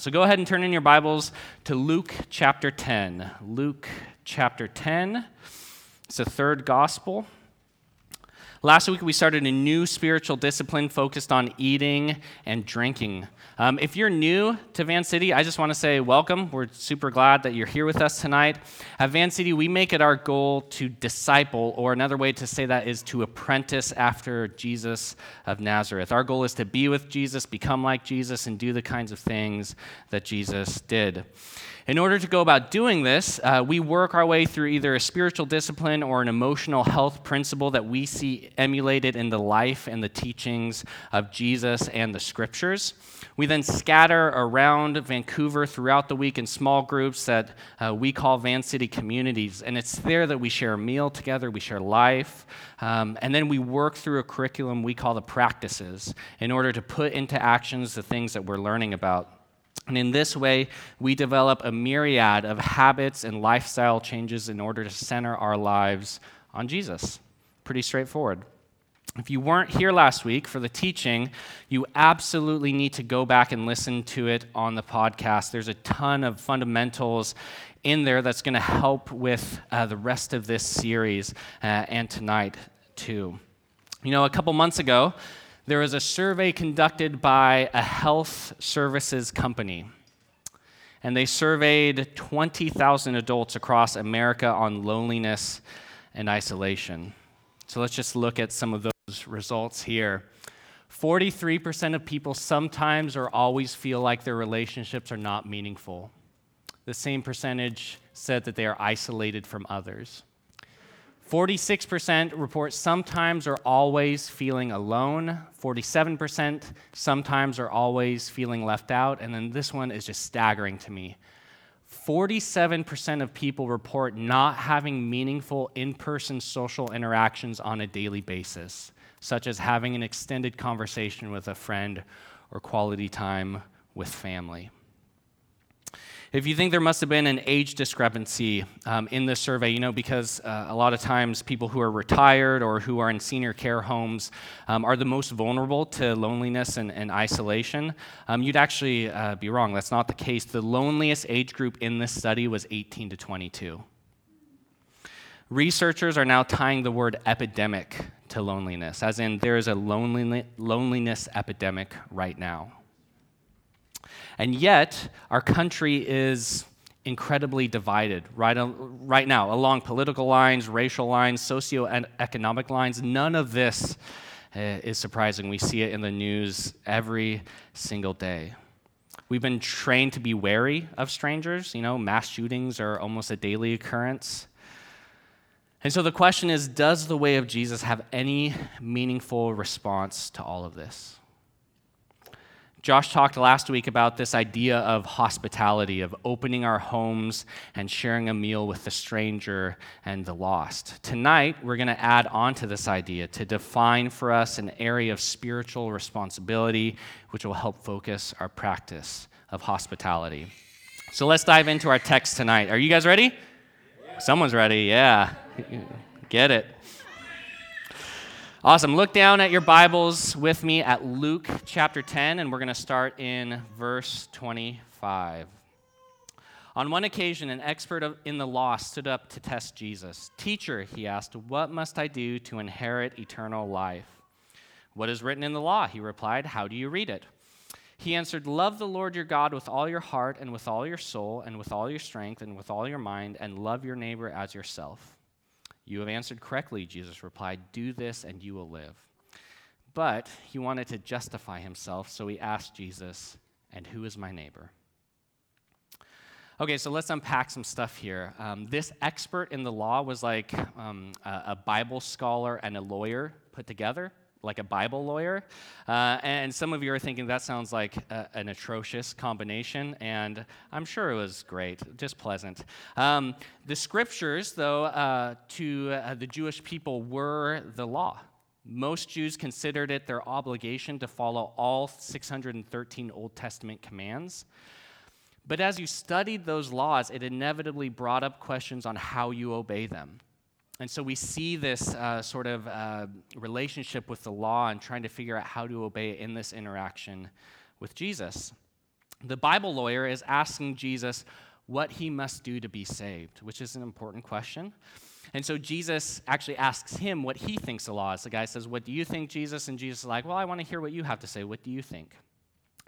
So go ahead and turn in your Bibles to Luke chapter 10. Luke chapter 10. It's the third gospel. Last week, we started a new spiritual discipline focused on eating and drinking. Um, if you're new to Van City, I just want to say welcome. We're super glad that you're here with us tonight. At Van City, we make it our goal to disciple, or another way to say that is to apprentice after Jesus of Nazareth. Our goal is to be with Jesus, become like Jesus, and do the kinds of things that Jesus did. In order to go about doing this, uh, we work our way through either a spiritual discipline or an emotional health principle that we see emulated in the life and the teachings of Jesus and the scriptures. We then scatter around Vancouver throughout the week in small groups that uh, we call Van City communities. And it's there that we share a meal together, we share life, um, and then we work through a curriculum we call the practices in order to put into actions the things that we're learning about. And in this way, we develop a myriad of habits and lifestyle changes in order to center our lives on Jesus. Pretty straightforward. If you weren't here last week for the teaching, you absolutely need to go back and listen to it on the podcast. There's a ton of fundamentals in there that's going to help with uh, the rest of this series uh, and tonight, too. You know, a couple months ago, there was a survey conducted by a health services company. And they surveyed 20,000 adults across America on loneliness and isolation. So let's just look at some of those results here. 43% of people sometimes or always feel like their relationships are not meaningful. The same percentage said that they are isolated from others. 46% report sometimes or always feeling alone. 47% sometimes or always feeling left out. And then this one is just staggering to me. 47% of people report not having meaningful in person social interactions on a daily basis, such as having an extended conversation with a friend or quality time with family. If you think there must have been an age discrepancy um, in this survey, you know, because uh, a lot of times people who are retired or who are in senior care homes um, are the most vulnerable to loneliness and, and isolation, um, you'd actually uh, be wrong. That's not the case. The loneliest age group in this study was 18 to 22. Researchers are now tying the word epidemic to loneliness, as in there is a loneliness epidemic right now. And yet, our country is incredibly divided right, right now along political lines, racial lines, socioeconomic lines. None of this uh, is surprising. We see it in the news every single day. We've been trained to be wary of strangers. You know, mass shootings are almost a daily occurrence. And so the question is Does the way of Jesus have any meaningful response to all of this? Josh talked last week about this idea of hospitality, of opening our homes and sharing a meal with the stranger and the lost. Tonight, we're going to add on to this idea to define for us an area of spiritual responsibility, which will help focus our practice of hospitality. So let's dive into our text tonight. Are you guys ready? Someone's ready, yeah. Get it. Awesome. Look down at your Bibles with me at Luke chapter 10, and we're going to start in verse 25. On one occasion, an expert in the law stood up to test Jesus. Teacher, he asked, what must I do to inherit eternal life? What is written in the law? He replied, How do you read it? He answered, Love the Lord your God with all your heart, and with all your soul, and with all your strength, and with all your mind, and love your neighbor as yourself. You have answered correctly, Jesus replied. Do this and you will live. But he wanted to justify himself, so he asked Jesus, And who is my neighbor? Okay, so let's unpack some stuff here. Um, this expert in the law was like um, a, a Bible scholar and a lawyer put together like a Bible lawyer. Uh, and some of you are thinking that sounds like a, an atrocious combination, and I'm sure it was great, just pleasant. Um, the scriptures, though, uh, to uh, the Jewish people were the law. Most Jews considered it their obligation to follow all 613 Old Testament commands. But as you studied those laws, it inevitably brought up questions on how you obey them. And so we see this uh, sort of uh, relationship with the law and trying to figure out how to obey it in this interaction with Jesus. The Bible lawyer is asking Jesus what he must do to be saved, which is an important question. And so Jesus actually asks him what he thinks the law is. The guy says, What do you think, Jesus? And Jesus is like, Well, I want to hear what you have to say. What do you think?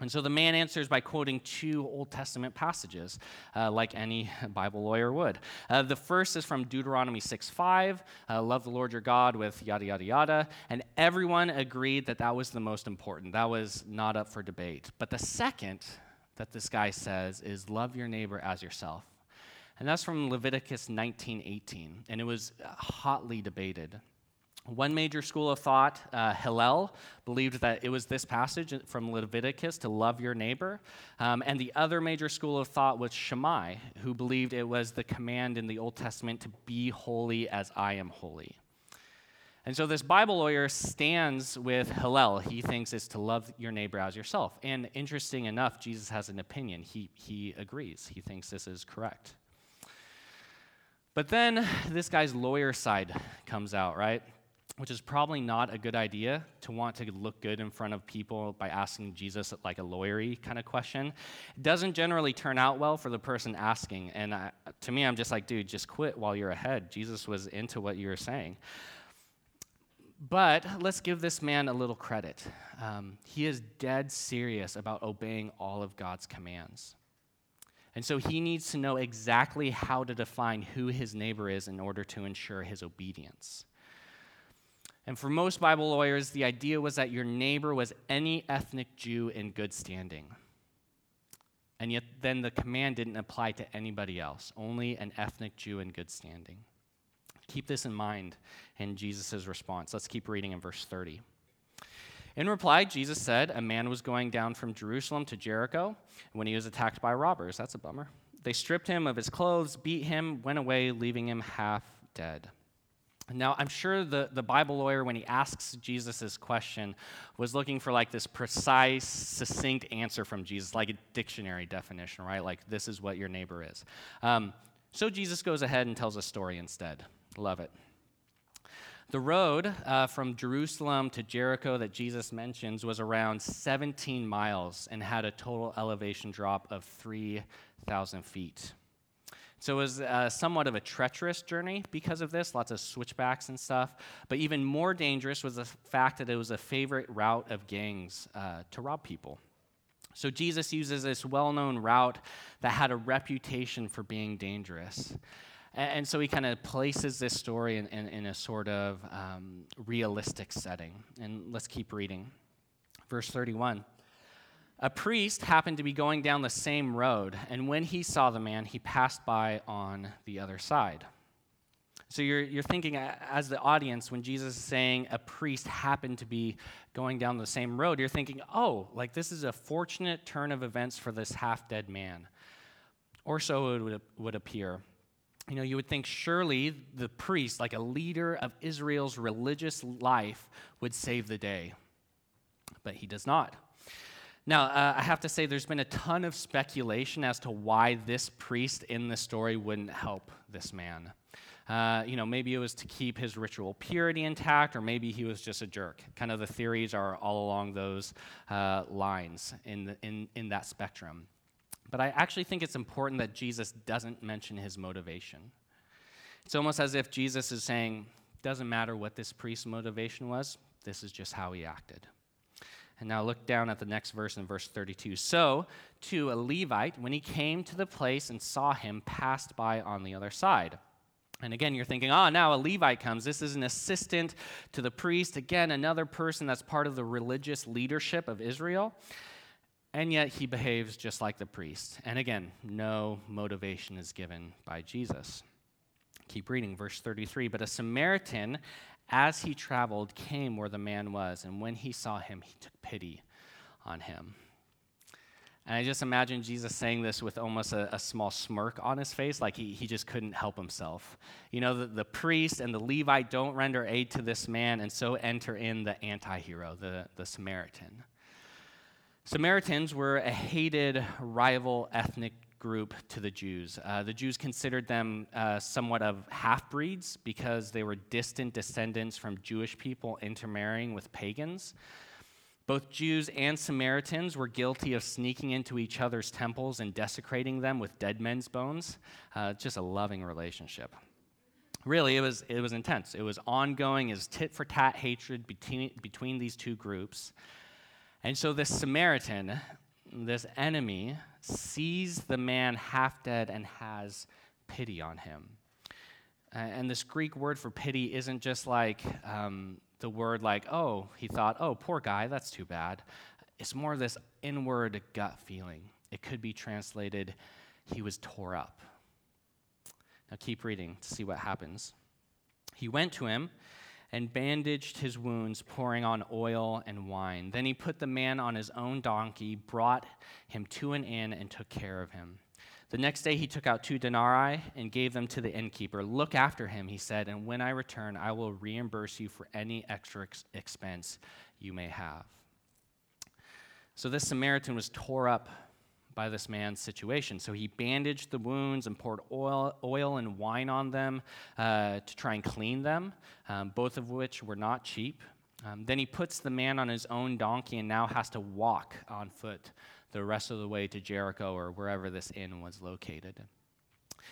And so the man answers by quoting two Old Testament passages, uh, like any Bible lawyer would. Uh, the first is from Deuteronomy 6 5, uh, love the Lord your God with yada, yada, yada. And everyone agreed that that was the most important. That was not up for debate. But the second that this guy says is love your neighbor as yourself. And that's from Leviticus 19:18, and it was hotly debated. One major school of thought, uh, Hillel, believed that it was this passage from Leviticus to love your neighbor. Um, and the other major school of thought was Shammai, who believed it was the command in the Old Testament to be holy as I am holy. And so this Bible lawyer stands with Hillel. He thinks it's to love your neighbor as yourself. And interesting enough, Jesus has an opinion. He, he agrees, he thinks this is correct. But then this guy's lawyer side comes out, right? Which is probably not a good idea to want to look good in front of people by asking Jesus like a lawyery kind of question. It doesn't generally turn out well for the person asking. And I, to me, I'm just like, dude, just quit while you're ahead. Jesus was into what you were saying. But let's give this man a little credit. Um, he is dead serious about obeying all of God's commands. And so he needs to know exactly how to define who his neighbor is in order to ensure his obedience. And for most Bible lawyers, the idea was that your neighbor was any ethnic Jew in good standing. And yet, then the command didn't apply to anybody else, only an ethnic Jew in good standing. Keep this in mind in Jesus' response. Let's keep reading in verse 30. In reply, Jesus said, A man was going down from Jerusalem to Jericho when he was attacked by robbers. That's a bummer. They stripped him of his clothes, beat him, went away, leaving him half dead. Now, I'm sure the, the Bible lawyer, when he asks Jesus this question, was looking for like this precise, succinct answer from Jesus, like a dictionary definition, right? Like, this is what your neighbor is. Um, so Jesus goes ahead and tells a story instead. Love it. The road uh, from Jerusalem to Jericho that Jesus mentions was around 17 miles and had a total elevation drop of 3,000 feet. So it was uh, somewhat of a treacherous journey because of this, lots of switchbacks and stuff. But even more dangerous was the fact that it was a favorite route of gangs uh, to rob people. So Jesus uses this well known route that had a reputation for being dangerous. And, so he kind of places this story in, in, in a sort of um, realistic setting. And let's keep reading. Verse 31. A priest happened to be going down the same road, and when he saw the man, he passed by on the other side. So you're, you're thinking, as the audience, when Jesus is saying a priest happened to be going down the same road, you're thinking, oh, like this is a fortunate turn of events for this half dead man. Or so it would, would appear you know, you would think surely the priest, like a leader of Israel's religious life, would save the day. But he does not. Now, uh, I have to say, there's been a ton of speculation as to why this priest in the story wouldn't help this man. Uh, you know, maybe it was to keep his ritual purity intact, or maybe he was just a jerk. Kind of the theories are all along those uh, lines in, the, in, in that spectrum. But I actually think it's important that Jesus doesn't mention his motivation. It's almost as if Jesus is saying, doesn't matter what this priest's motivation was, this is just how he acted. And now look down at the next verse in verse 32. So, to a Levite, when he came to the place and saw him, passed by on the other side. And again, you're thinking, oh, now a Levite comes. This is an assistant to the priest. Again, another person that's part of the religious leadership of Israel and yet he behaves just like the priest. And again, no motivation is given by Jesus. Keep reading, verse 33. But a Samaritan, as he traveled, came where the man was, and when he saw him, he took pity on him. And I just imagine Jesus saying this with almost a, a, small smirk on his face, like he, he just couldn't help himself. You know, the, the priest and the Levite don't render aid to this man, and so enter in the anti hero, the, the Samaritan. Samaritans were a hated rival ethnic group to the Jews. Uh, the Jews considered them uh, somewhat of half breeds because they were distant descendants from Jewish people intermarrying with pagans. Both Jews and Samaritans were guilty of sneaking into each other's temples and desecrating them with dead men's bones. Uh, just a loving relationship. Really, it was, it was intense. It was ongoing, it was tit for tat hatred between, between these two groups. And so this Samaritan, this enemy, sees the man half dead and has pity on him. And this Greek word for pity isn't just like um, the word like, oh, he thought, oh, poor guy, that's too bad. It's more this inward gut feeling. It could be translated, he was tore up. Now keep reading to see what happens. He went to him and bandaged his wounds, pouring on oil and wine. Then he put the man on his own donkey, brought him to an inn, and took care of him. The next day he took out two denarii and gave them to the innkeeper. Look after him, he said, and when I return, I will reimburse you for any extra ex- expense you may have. So this Samaritan was tore up by this man's situation. So he bandaged the wounds and poured oil, oil and wine on them uh, to try and clean them, um, both of which were not cheap. Um, then he puts the man on his own donkey and now has to walk on foot the rest of the way to Jericho or wherever this inn was located.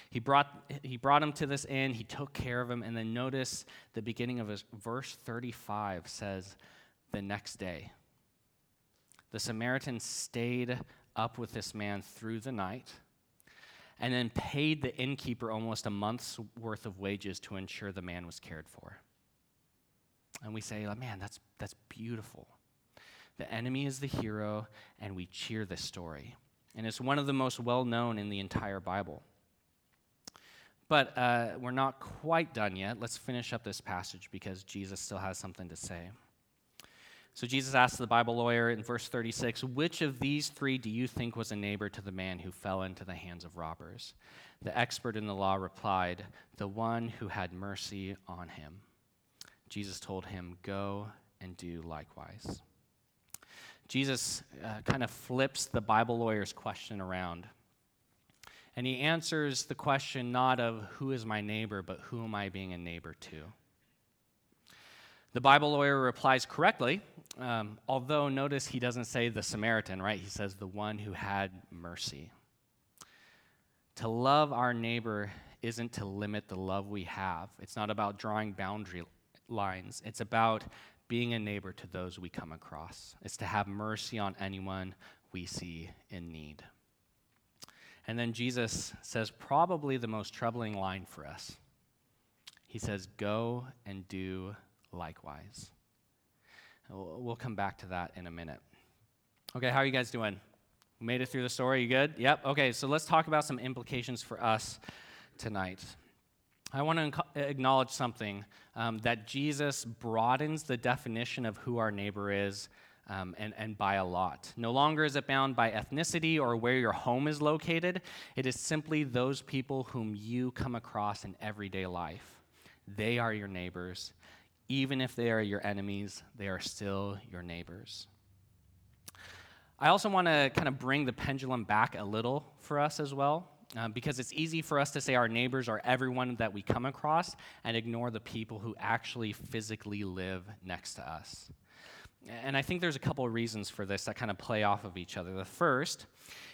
He brought, he brought him to this inn, he took care of him, and then notice the beginning of his verse 35 says, The next day. The Samaritan stayed up with this man through the night and then paid the innkeeper almost a month's worth of wages to ensure the man was cared for. And we say, man, that's, that's beautiful. The enemy is the hero, and we cheer this story. And it's one of the most well known in the entire Bible. But uh, we're not quite done yet. Let's finish up this passage because Jesus still has something to say. So Jesus asked the Bible lawyer in verse 36 Which of these three do you think was a neighbor to the man who fell into the hands of robbers? The expert in the law replied, The one who had mercy on him. Jesus told him, Go and do likewise. Jesus uh, kind of flips the Bible lawyer's question around. And he answers the question not of who is my neighbor, but who am I being a neighbor to? The Bible lawyer replies correctly, um, although notice he doesn't say the Samaritan, right? He says the one who had mercy. To love our neighbor isn't to limit the love we have, it's not about drawing boundary lines. It's about being a neighbor to those we come across. It's to have mercy on anyone we see in need. And then Jesus says, probably the most troubling line for us. He says, Go and do likewise. We'll come back to that in a minute. Okay, how are you guys doing? Made it through the story? You good? Yep. Okay, so let's talk about some implications for us tonight. I want to acknowledge something um, that Jesus broadens the definition of who our neighbor is um, and, and by a lot. No longer is it bound by ethnicity or where your home is located, it is simply those people whom you come across in everyday life. They are your neighbors. Even if they are your enemies, they are still your neighbors. I also want to kind of bring the pendulum back a little for us as well um, because it's easy for us to say our neighbors are everyone that we come across and ignore the people who actually physically live next to us. And I think there's a couple of reasons for this that kind of play off of each other. The first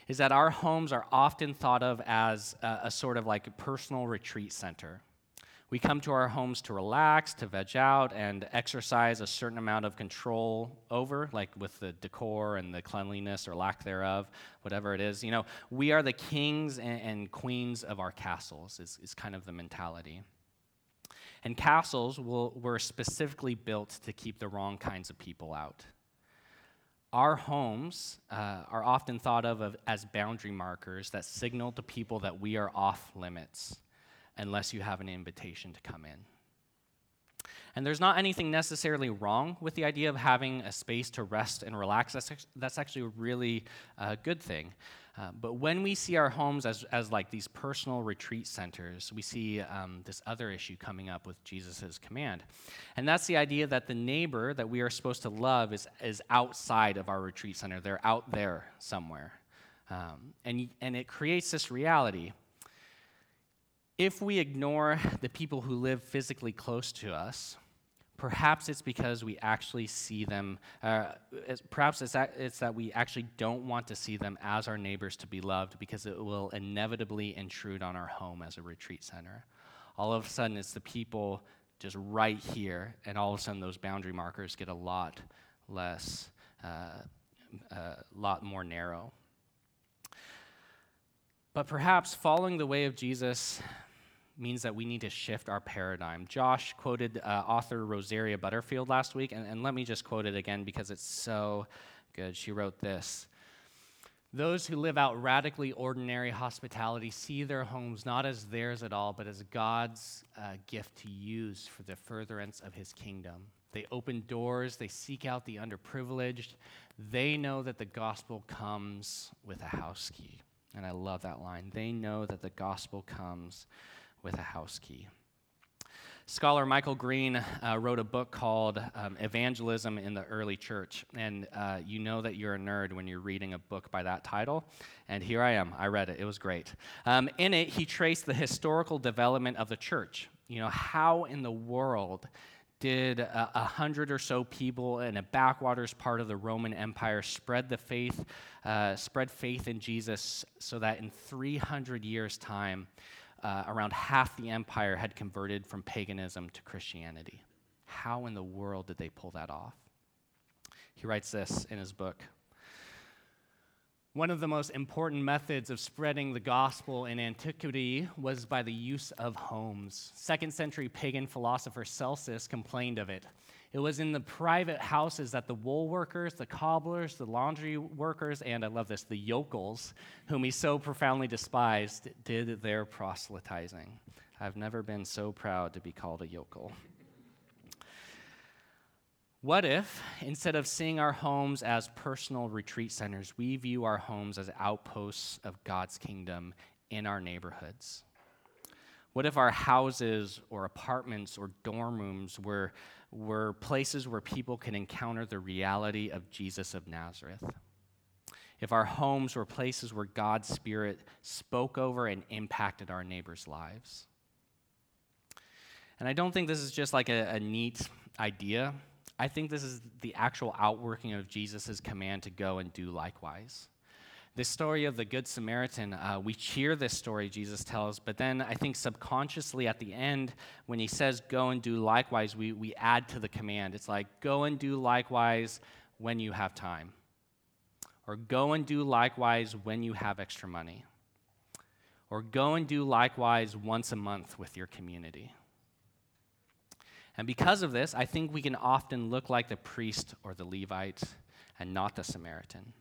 is that our homes are often thought of as a, a sort of like a personal retreat center. We come to our homes to relax, to veg out, and exercise a certain amount of control over, like with the decor and the cleanliness or lack thereof, whatever it is. You know, we are the kings and, and queens of our castles, is, is kind of the mentality. And castles will, were specifically built to keep the wrong kinds of people out. Our homes uh, are often thought of as boundary markers that signal to people that we are off limits unless you have an invitation to come in. And there's not anything necessarily wrong with the idea of having a space to rest and relax. That's, that's actually a really uh, good thing. Uh, but when we see our homes as, as like these personal retreat centers, we see um, this other issue coming up with Jesus' command. And that's the idea that the neighbor that we are supposed to love is, is outside of our retreat center. They're out there somewhere. Um, and, and it creates this reality if we ignore the people who live physically close to us, Perhaps it's because we actually see them, uh, perhaps it's that, it's that we actually don't want to see them as our neighbors to be loved because it will inevitably intrude on our home as a retreat center. All of a sudden, it's the people just right here, and all of a sudden, those boundary markers get a lot less, a uh, uh, lot more narrow. But perhaps following the way of Jesus means that we need to shift our paradigm. Josh quoted uh, author Rosaria Butterfield last week, and, and let me just quote it again because it's so good. She wrote this Those who live out radically ordinary hospitality see their homes not as theirs at all, but as God's uh, gift to use for the furtherance of his kingdom. They open doors, they seek out the underprivileged. They know that the gospel comes with a house key. And I love that line. They know that the gospel comes with a house key. Scholar Michael Green uh, wrote a book called um, Evangelism in the Early Church. And uh, you know that you're a nerd when you're reading a book by that title. And here I am. I read it, it was great. Um, in it, he traced the historical development of the church. You know, how in the world did a, a, hundred or so people in a backwaters part of the Roman Empire spread the faith, uh, spread faith in Jesus, so that in 300 years' time, uh, around half the empire had converted from paganism to Christianity. How in the world did they pull that off? He writes this in his book. One of the most important methods of spreading the gospel in antiquity was by the use of homes. Second century pagan philosopher Celsus complained of it. It was in the private houses that the wool workers, the cobblers, the laundry workers, and I love this, the yokels, whom he so profoundly despised, did their proselytizing. I've never been so proud to be called a yokel. What if, instead of seeing our homes as personal retreat centers, we view our homes as outposts of God's kingdom in our neighborhoods? What if our houses or apartments or dorm rooms were, were places where people can encounter the reality of Jesus of Nazareth? If our homes were places where God's Spirit spoke over and impacted our neighbors' lives? And I don't think this is just like a, a neat idea. I think this is the actual outworking of Jesus' command to go and do likewise. This story of the Good Samaritan, uh, we cheer this story, Jesus tells, but then I think subconsciously at the end, when he says, go and do likewise, we, we add to the command. It's like, go and do likewise when you have time, or go and do likewise when you have extra money, or go and do likewise once a month with your community. And because of this, I think we can often look like the priest or the Levite and not the Samaritan.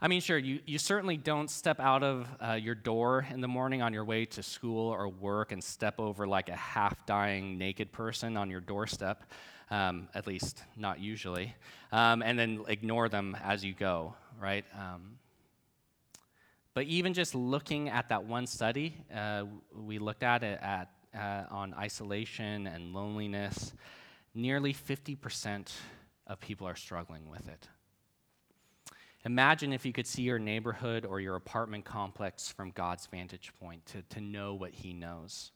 I mean, sure, you, you certainly don't step out of uh, your door in the morning on your way to school or work and step over like a half dying naked person on your doorstep, um, at least not usually, um, and then ignore them as you go, right? Um, but even just looking at that one study, uh, we looked at it at, uh, on isolation and loneliness, nearly 50% of people are struggling with it. Imagine if you could see your neighborhood or your apartment complex from God's vantage point to, to know what He knows.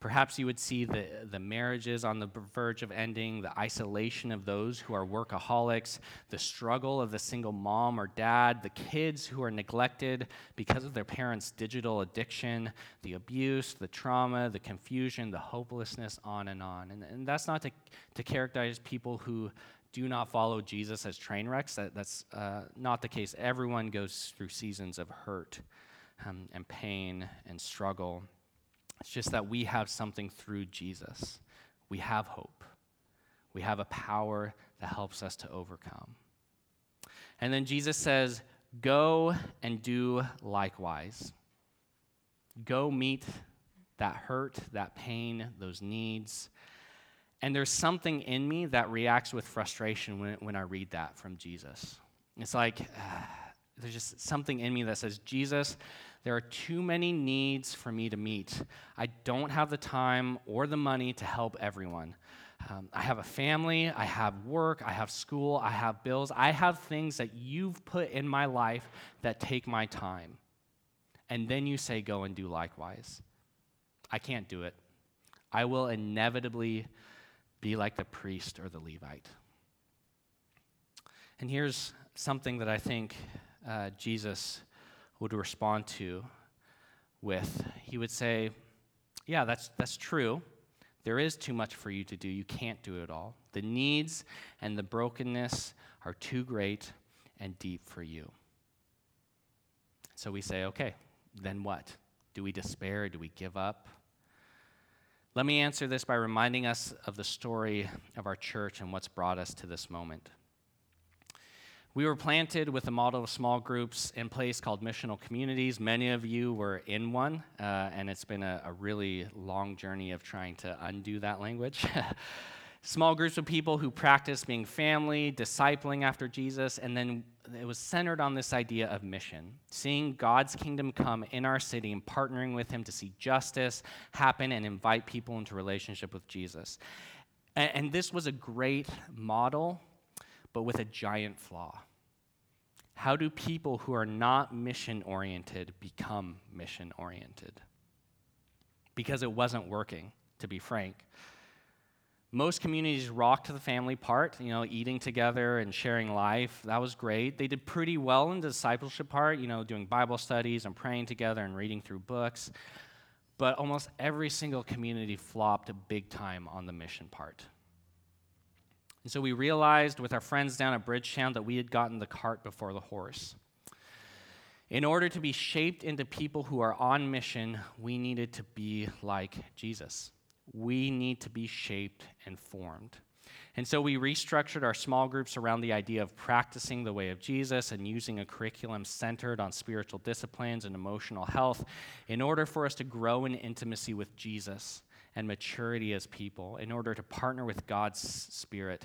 Perhaps you would see the, the marriages on the verge of ending, the isolation of those who are workaholics, the struggle of the single mom or dad, the kids who are neglected because of their parents' digital addiction, the abuse, the trauma, the confusion, the hopelessness, on and on. And, and that's not to, to characterize people who do not follow Jesus as train wrecks. That, that's uh, not the case. Everyone goes through seasons of hurt um, and pain and struggle. It's just that we have something through Jesus. We have hope. We have a power that helps us to overcome. And then Jesus says, Go and do likewise. Go meet that hurt, that pain, those needs and there's something in me that reacts with frustration when, when I read that from Jesus. It's like there's just something in me that says, Jesus, there are too many needs for me to meet. I don't have the time or the money to help everyone. Um, I have a family, I have work, I have school, I have bills, I have things that you've put in my life that take my time. And then you say, go and do likewise. I can't do it. I will inevitably be like the priest or the Levite. And here's something that I think uh, Jesus would respond to with. He would say, Yeah, that's, that's true. There is too much for you to do. You can't do it all. The needs and the brokenness are too great and deep for you. So we say, Okay, then what? Do we despair? Do we give up? Let me answer this by reminding us of the story of our church and what's brought us to this moment. We were planted with a model of small groups in place called missional communities. Many of you were in one, uh, and it's been a, a, really long journey of trying to undo that language. small groups of people who practice being family, discipling after Jesus, and then it was centered on this idea of mission, seeing God's kingdom come in our city and partnering with Him to see justice happen and invite people into relationship with Jesus. And, and this was a great model, but with a giant flaw. How do people who are not mission oriented become mission oriented? Because it wasn't working, to be frank. Most communities rocked the family part, you know, eating together and sharing life. That was great. They did pretty well in the discipleship part, you know, doing Bible studies and praying together and reading through books. But almost every single community flopped big time on the mission part. And so we realized with our friends down at Bridgetown that we had gotten the cart before the horse. In order to be shaped into people who are on mission, we needed to be like Jesus we need to be shaped and formed. And so we restructured our small groups around the idea of practicing the way of Jesus and using a curriculum centered on spiritual disciplines and emotional health in order for us to grow in intimacy with Jesus and maturity as people, in order to partner with God's Spirit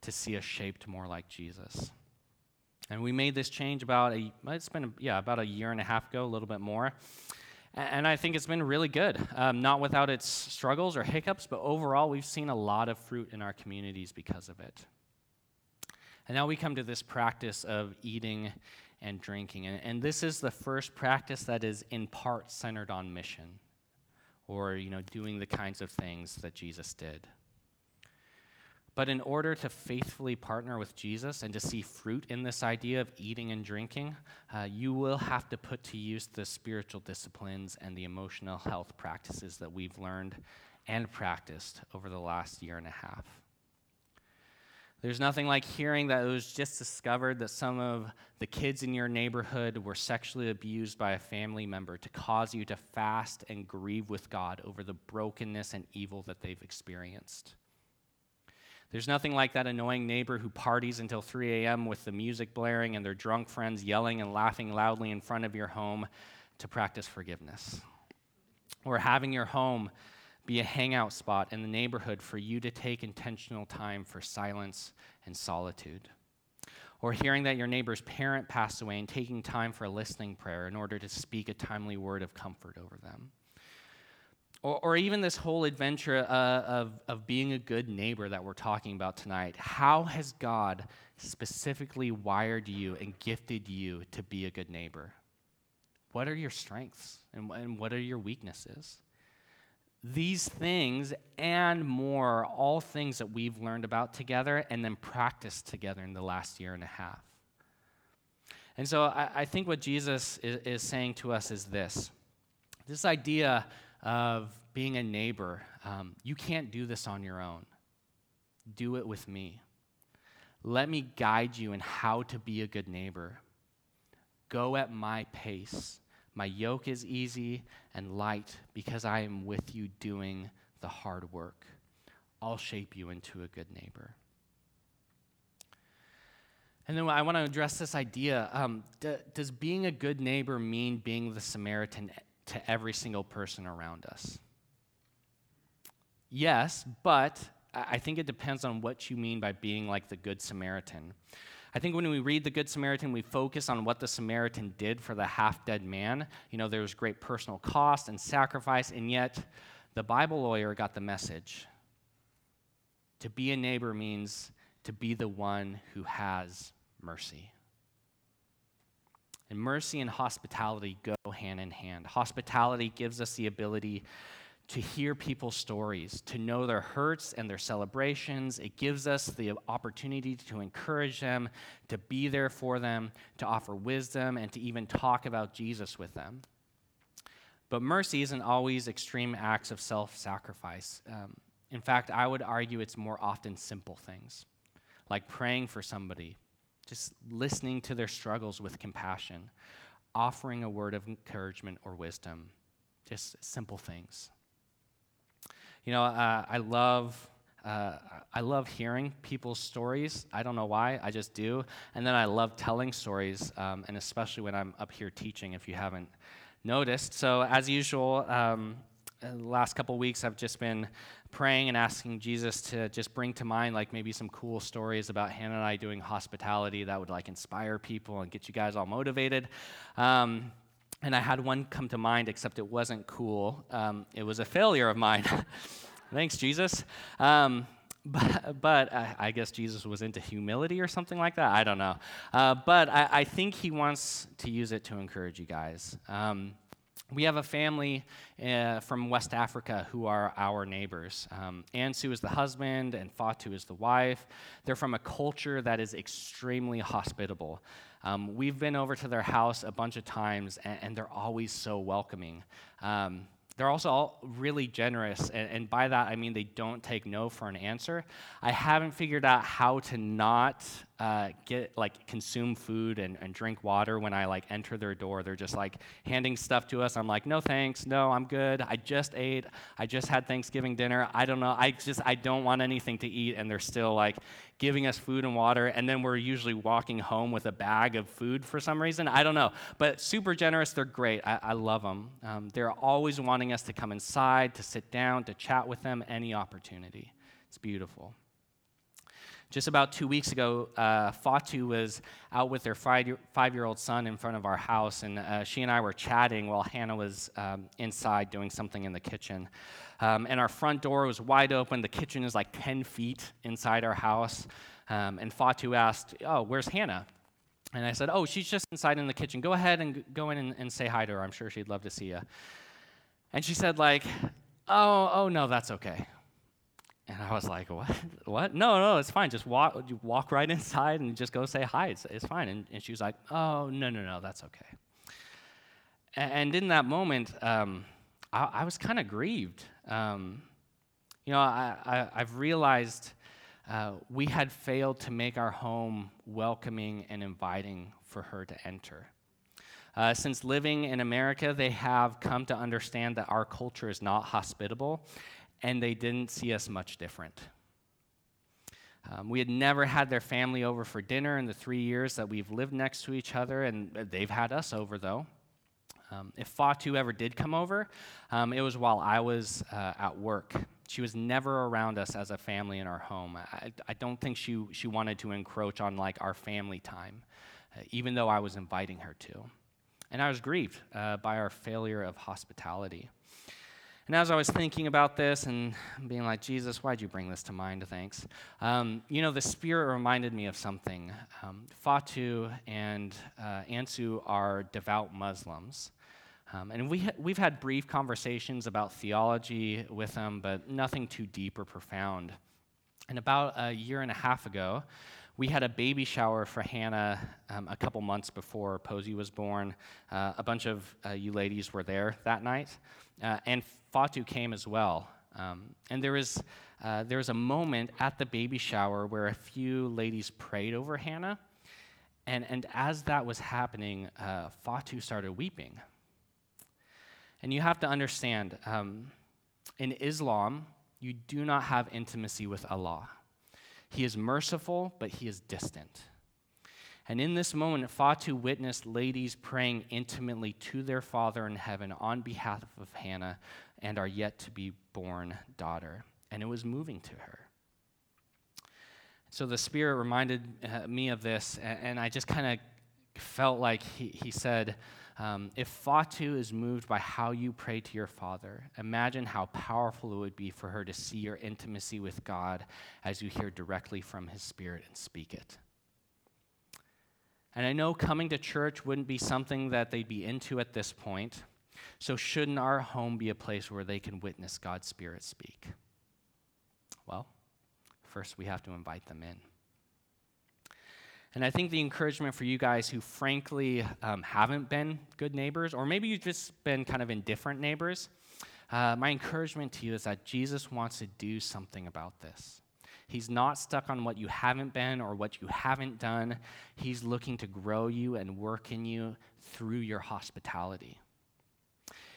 to see us shaped more like Jesus. And we made this change about a, it's been, yeah, about a year and a half ago, a little bit more. And I think it's been really good, um, not without its struggles or hiccups, but overall, we've seen a lot of fruit in our communities because of it. And now we come to this practice of eating and drinking. And, and this is the first practice that is in part centered on mission or, you know, doing the kinds of things that Jesus did. But in order to faithfully partner with Jesus and to see fruit in this idea of eating and drinking, uh, you will have to put to use the spiritual disciplines and the emotional health practices that we've learned and practiced over the last year and a half. There's nothing like hearing that it was just discovered that some of the kids in your neighborhood were sexually abused by a family member to cause you to fast and grieve with God over the brokenness and evil that they've experienced. There's nothing like that annoying neighbor who parties until 3 a.m. with the music blaring and their drunk friends yelling and laughing loudly in front of your home to practice forgiveness. Or having your home be a hangout spot in the neighborhood for you to take intentional time for silence and solitude. Or hearing that your neighbor's parent passed away and taking time for a listening prayer in order to speak a timely word of comfort over them. Or, or even this whole adventure uh, of, of being a good neighbor that we're talking about tonight. How has God specifically wired you and gifted you to be a good neighbor? What are your strengths and, and what are your weaknesses? These things and more, all things that we've learned about together and then practiced together in the last year and a half. And so I, I think what Jesus is, is saying to us is this this idea of being a neighbor. Um, you can't do this on your own. Do it with me. Let me guide you in how to be a good neighbor. Go at my pace. My yoke is easy and light because I am with you doing the hard work. I'll shape you into a good neighbor. And then I want to address this idea um, d- does being a good neighbor mean being the Samaritan to every single person around us? Yes, but I think it depends on what you mean by being like the Good Samaritan. I think when we read the Good Samaritan, we focus on what the Samaritan did for the half dead man. You know, there was great personal cost and sacrifice, and yet the Bible lawyer got the message. To be a neighbor means to be the one who has mercy. And mercy and hospitality go hand in hand. Hospitality gives us the ability to hear people's stories, to know their hurts and their celebrations. It gives us the opportunity to encourage them, to be there for them, to offer wisdom, and to even talk about Jesus with them. But mercy isn't always extreme acts of self sacrifice. Um, in fact, I would argue it's more often simple things, like praying for somebody, just listening to their struggles with compassion, offering a word of encouragement or wisdom, just simple things. You know, uh, I love. Uh, I love hearing people's stories. I don't know why, I just do. And then I love telling stories, um, and especially when I'm up here teaching, if you haven't noticed. So, as usual, um, the last couple weeks I've just been praying and asking Jesus to just bring to mind like maybe some cool stories about Hannah and I doing hospitality that would like inspire people and get you guys all motivated. Um, and I had one come to mind, except it wasn't cool. Um, it was a failure of mine. Thanks, Jesus. Um, but, but I, I, guess Jesus was into humility or something like that. I don't know. Uh, but I, I, think he wants to use it to encourage you guys. Um, we have a family uh, from West Africa who are our neighbors. Um, Ansu is the husband, and Fatu is the wife. They're from a culture that is extremely hospitable. Um, we've been over to their house a bunch of times, and, and they're always so welcoming. Um, they're also all really generous, and, and, by that I mean they don't take no for an answer. I haven't figured out how to not uh, get like consume food and, and drink water when I like enter their door. They're just like handing stuff to us. I'm like, no thanks, no, I'm good. I just ate. I just had Thanksgiving dinner. I don't know. I just I don't want anything to eat, and they're still like giving us food and water, and then we're usually walking home with a bag of food for some reason. I don't know. But super generous, they're great. I, I love them. Um, they're always wanting us to come inside, to sit down, to chat with them, any opportunity. It's beautiful. Just about two weeks ago, uh, Fatu was out with their five year old son in front of our house, and uh, she and I were chatting while Hannah was um, inside doing something in the kitchen. Um, and our front door was wide open. The kitchen is like 10 feet inside our house. Um, and Fatu asked, Oh, where's Hannah? And I said, Oh, she's just inside in the kitchen. Go ahead and go in and, and say hi to her. I'm sure she'd love to see you. And she said, like, Oh, oh no, that's okay. And I was like, what? What? No, no, it's fine. Just walk, you walk right inside and just go say hi. It's, it's fine. And, and she was like, oh, no, no, no, that's okay. And, in that moment, um, I, I, was kind of grieved. Um, you know, I, I, have realized uh, we had failed to make our home welcoming and inviting for her to enter. Uh, since living in America, they have come to understand that our culture is not hospitable and they didn't see us much different. Um, we had never had their family over for dinner in the three years that we've lived next to each other, and they've had us over, though. Um, if Fatu ever did come over, um, it was while I was uh, at work. She was never around us as a family in our home. I, I don't think she, she wanted to encroach on like our family time, uh, even though I was inviting her to. And I was grieved uh, by our failure of hospitality. And as I was thinking about this and being like, Jesus, why'd you bring this to mind? Thanks. Um, you know, the Spirit reminded me of something. Um, Fatu and uh, Ansu are devout Muslims. Um, and we ha- we've had brief conversations about theology with them, but nothing too deep or profound. And about a year and a half ago, we had a baby shower for Hannah um, a couple months before Posey was born. Uh, a bunch of uh, you ladies were there that night. Uh, and Fatu came as well. Um, and there was, uh, there was a moment at the baby shower where a few ladies prayed over Hannah. And, and as that was happening, uh, Fatu started weeping. And you have to understand um, in Islam, you do not have intimacy with Allah. He is merciful, but he is distant. And in this moment, Fatu witnessed ladies praying intimately to their Father in heaven on behalf of Hannah and our yet to be born daughter. And it was moving to her. So the Spirit reminded uh, me of this, and I just kind of felt like he, he said, um, If Fatu is moved by how you pray to your Father, imagine how powerful it would be for her to see your intimacy with God as you hear directly from His Spirit and speak it. And I know coming to church wouldn't be something that they'd be into at this point. So, shouldn't our home be a place where they can witness God's Spirit speak? Well, first we have to invite them in. And I think the encouragement for you guys who frankly um, haven't been good neighbors, or maybe you've just been kind of indifferent neighbors, uh, my encouragement to you is that Jesus wants to do something about this. He's not stuck on what you haven't been or what you haven't done. He's looking to grow you and work in you through your hospitality.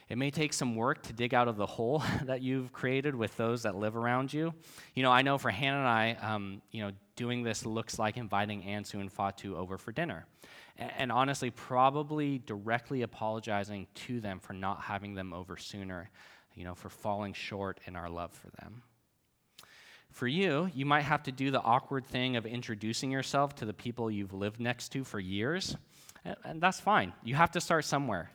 It may take some work to dig out of the hole that you've created with those that live around you. You know, I know for Hannah and I, um, you know, doing this looks like inviting Ansu and Fatu over for dinner. And, and honestly, probably directly apologizing to them for not having them over sooner, you know, for falling short in our love for them. For you, you might have to do the awkward thing of introducing yourself to the people you've lived next to for years. And that's fine. You have to start somewhere.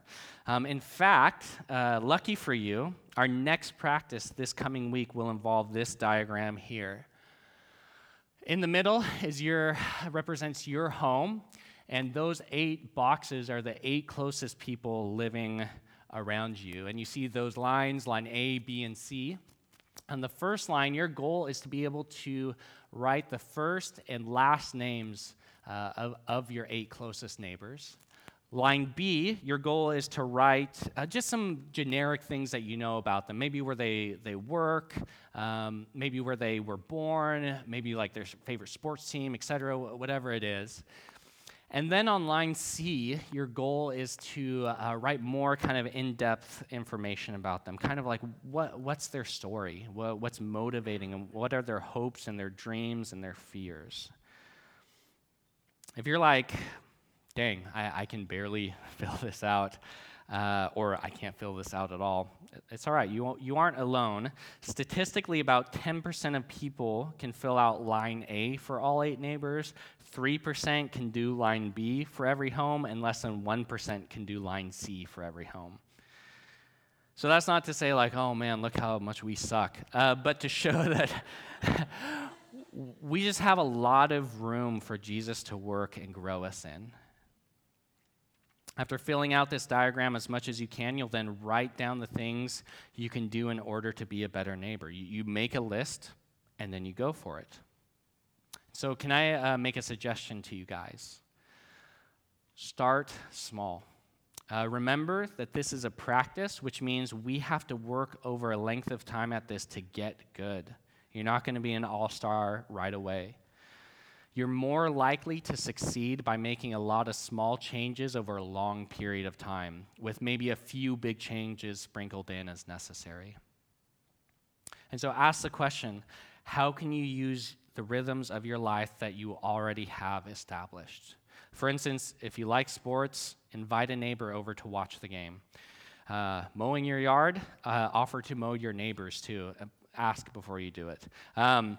Um, in fact, uh, lucky for you, our next practice this coming week will involve this diagram here. In the middle is your represents your home, and those eight boxes are the eight closest people living around you. And you see those lines, line A, B, and C. On the first line, your goal is to be able to write the first and last names uh, of, of your eight closest neighbors. Line B, your goal is to write uh, just some generic things that you know about them. Maybe where they, they work, um, maybe where they were born, maybe like their favorite sports team, etc., whatever it is. And then on line C, your goal is to uh, write more kind of in depth information about them, kind of like what, what's their story, what, what's motivating them, what are their hopes and their dreams and their fears. If you're like, dang, I, I can barely fill this out, uh, or I can't fill this out at all, it's all right. You, you aren't alone. Statistically, about 10% of people can fill out line A for all eight neighbors, 3% can do line B for every home, and less than 1% can do line C for every home. So that's not to say, like, oh man, look how much we suck, uh, but to show that we just have a lot of room for Jesus to work and grow us in. After filling out this diagram as much as you can, you'll then write down the things you can do in order to be a better neighbor. You, you make a list and then you go for it. So, can I uh, make a suggestion to you guys? Start small. Uh, remember that this is a practice, which means we have to work over a length of time at this to get good. You're not going to be an all star right away. You're more likely to succeed by making a lot of small changes over a long period of time, with maybe a few big changes sprinkled in as necessary. And so ask the question how can you use the rhythms of your life that you already have established? For instance, if you like sports, invite a neighbor over to watch the game. Uh, mowing your yard, uh, offer to mow your neighbors too ask before you do it. Um,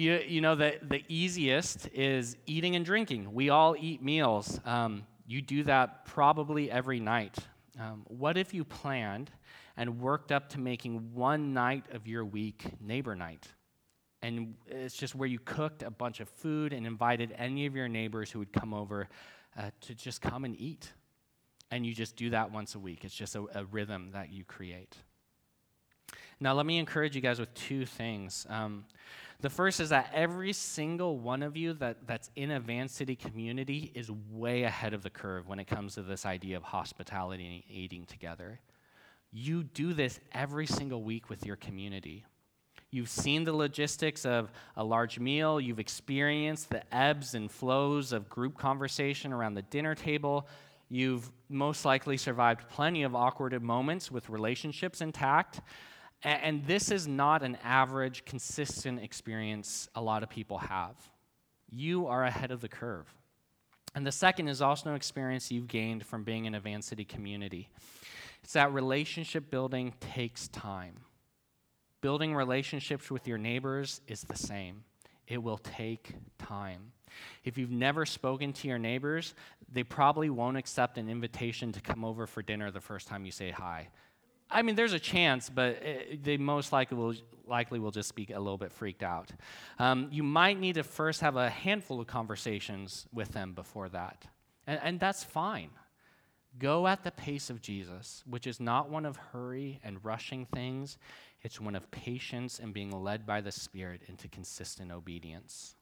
you, you know, the, the easiest is eating and drinking. We all eat meals. Um, you do that probably every night. Um, what if you planned and worked up to making one night of your week neighbor night? And it's just where you cooked a bunch of food and invited any of your neighbors who would come over uh, to just come and eat. And you just do that once a week. It's just a, a rhythm that you create. Now, let me encourage you guys with two things. Um, the first is that every single one of you that, that's in a Van City community is way ahead of the curve when it comes to this idea of hospitality and eating together. You do this every single week with your community. You've seen the logistics of a large meal. You've experienced the ebbs and flows of group conversation around the dinner table. You've most likely survived plenty of awkward moments with relationships intact. And this is not an average, consistent experience a lot of people have. You are ahead of the curve. And the second is also an experience you've gained from being in a Van City community. It's that relationship building takes time. Building relationships with your neighbors is the same. It will take time. If you've never spoken to your neighbors, they probably won't accept an invitation to come over for dinner the first time you say hi. I mean, there's a chance, but it, they most likely will, likely will just be a little bit freaked out. Um, you might need to first have a handful of conversations with them before that. And, and that's fine. Go at the pace of Jesus, which is not one of hurry and rushing things, it's one of patience and being led by the Spirit into consistent obedience.